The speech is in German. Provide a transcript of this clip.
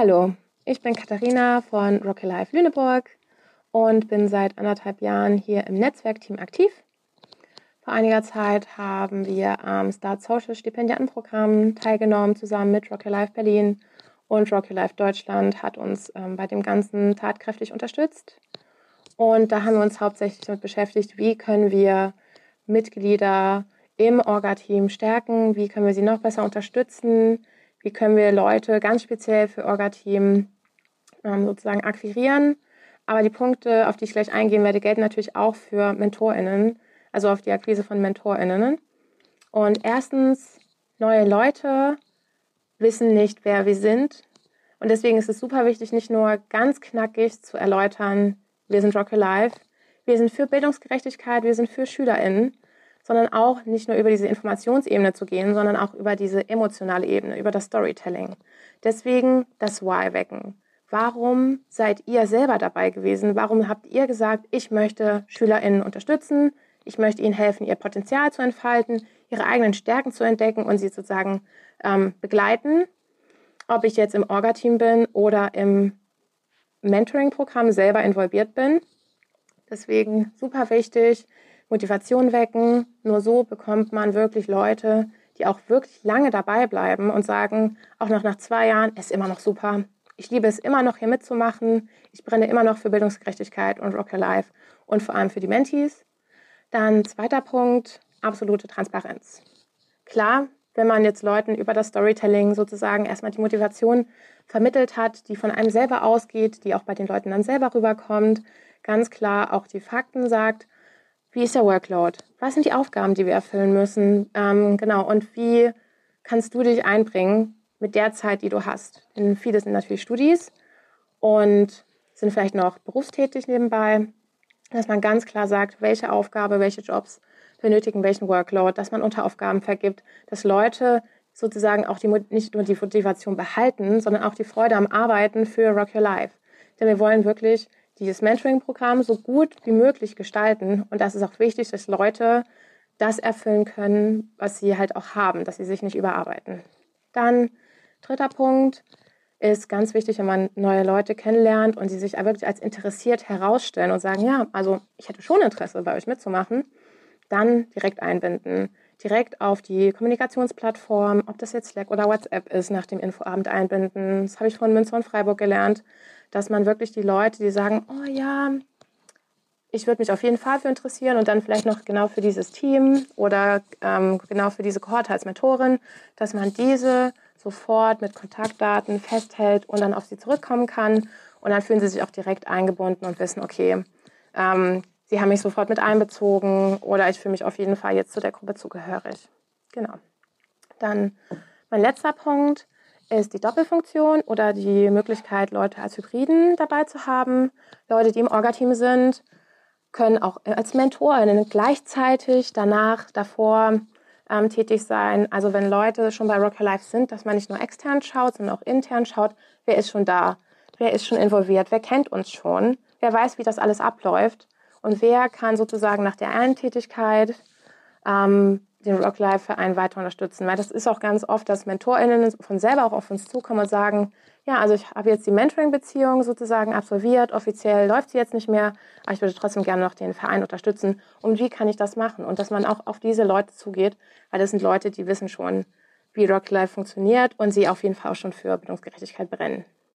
Hallo, ich bin Katharina von Rocky Life Lüneburg und bin seit anderthalb Jahren hier im Netzwerkteam aktiv. Vor einiger Zeit haben wir am Start Social Stipendiatenprogramm teilgenommen, zusammen mit Rocky Life Berlin und Rocky Life Deutschland hat uns ähm, bei dem Ganzen tatkräftig unterstützt. Und da haben wir uns hauptsächlich damit beschäftigt, wie können wir Mitglieder im Orga-Team stärken, wie können wir sie noch besser unterstützen, wie können wir Leute ganz speziell für Orga-Team ähm, sozusagen akquirieren. Aber die Punkte, auf die ich gleich eingehen werde, gelten natürlich auch für MentorInnen, also auf die Akquise von MentorInnen. Und erstens, neue Leute wissen nicht, wer wir sind. Und deswegen ist es super wichtig, nicht nur ganz knackig zu erläutern, wir sind Rock Alive, wir sind für Bildungsgerechtigkeit, wir sind für SchülerInnen, sondern auch nicht nur über diese Informationsebene zu gehen, sondern auch über diese emotionale Ebene, über das Storytelling. Deswegen das Why wecken. Warum seid ihr selber dabei gewesen? Warum habt ihr gesagt, ich möchte SchülerInnen unterstützen, ich möchte ihnen helfen, ihr Potenzial zu entfalten, ihre eigenen Stärken zu entdecken und sie sozusagen ähm, begleiten. Ob ich jetzt im Orga-Team bin oder im Mentoring-Programm selber involviert bin. Deswegen super wichtig, Motivation wecken. Nur so bekommt man wirklich Leute, die auch wirklich lange dabei bleiben und sagen, auch noch nach zwei Jahren, ist immer noch super. Ich liebe es immer noch hier mitzumachen. Ich brenne immer noch für Bildungsgerechtigkeit und Rock Your Life und vor allem für die Mentees. Dann zweiter Punkt, absolute Transparenz. Klar, wenn man jetzt Leuten über das Storytelling sozusagen erstmal die Motivation vermittelt hat, die von einem selber ausgeht, die auch bei den Leuten dann selber rüberkommt, ganz klar auch die Fakten sagt, wie ist der Workload? Was sind die Aufgaben, die wir erfüllen müssen? Ähm, genau, und wie kannst du dich einbringen mit der Zeit, die du hast? Denn viele sind natürlich Studis und sind vielleicht noch berufstätig nebenbei dass man ganz klar sagt, welche Aufgabe, welche Jobs benötigen welchen Workload, dass man Unteraufgaben vergibt, dass Leute sozusagen auch die, nicht nur die Motivation behalten, sondern auch die Freude am Arbeiten für Rock Your Life. Denn wir wollen wirklich dieses Mentoring-Programm so gut wie möglich gestalten. Und das ist auch wichtig, dass Leute das erfüllen können, was sie halt auch haben, dass sie sich nicht überarbeiten. Dann dritter Punkt, ist ganz wichtig, wenn man neue Leute kennenlernt und sie sich wirklich als interessiert herausstellen und sagen, ja, also ich hätte schon Interesse, bei euch mitzumachen, dann direkt einbinden, direkt auf die Kommunikationsplattform, ob das jetzt Slack oder WhatsApp ist, nach dem Infoabend einbinden. Das habe ich von Münster und Freiburg gelernt, dass man wirklich die Leute, die sagen, oh ja, ich würde mich auf jeden Fall für interessieren und dann vielleicht noch genau für dieses Team oder ähm, genau für diese Kohorte als Mentorin, dass man diese sofort mit Kontaktdaten festhält und dann auf sie zurückkommen kann. Und dann fühlen sie sich auch direkt eingebunden und wissen, okay, ähm, sie haben mich sofort mit einbezogen oder ich fühle mich auf jeden Fall jetzt zu der Gruppe zugehörig. Genau. Dann mein letzter Punkt ist die Doppelfunktion oder die Möglichkeit, Leute als Hybriden dabei zu haben. Leute, die im Orga-Team sind, können auch als Mentorinnen gleichzeitig danach, davor ähm, tätig sein. Also wenn Leute schon bei Rock Your Life sind, dass man nicht nur extern schaut, sondern auch intern schaut, wer ist schon da, wer ist schon involviert, wer kennt uns schon, wer weiß, wie das alles abläuft und wer kann sozusagen nach der einen Tätigkeit ähm, den Rock Life Verein weiter unterstützen. Weil das ist auch ganz oft, dass MentorInnen von selber auch auf uns zukommen und sagen, ja, also ich habe jetzt die Mentoring-Beziehung sozusagen absolviert, offiziell läuft sie jetzt nicht mehr, aber ich würde trotzdem gerne noch den Verein unterstützen. Und wie kann ich das machen? Und dass man auch auf diese Leute zugeht, weil das sind Leute, die wissen schon, wie Rock Life funktioniert und sie auf jeden Fall auch schon für Bildungsgerechtigkeit brennen.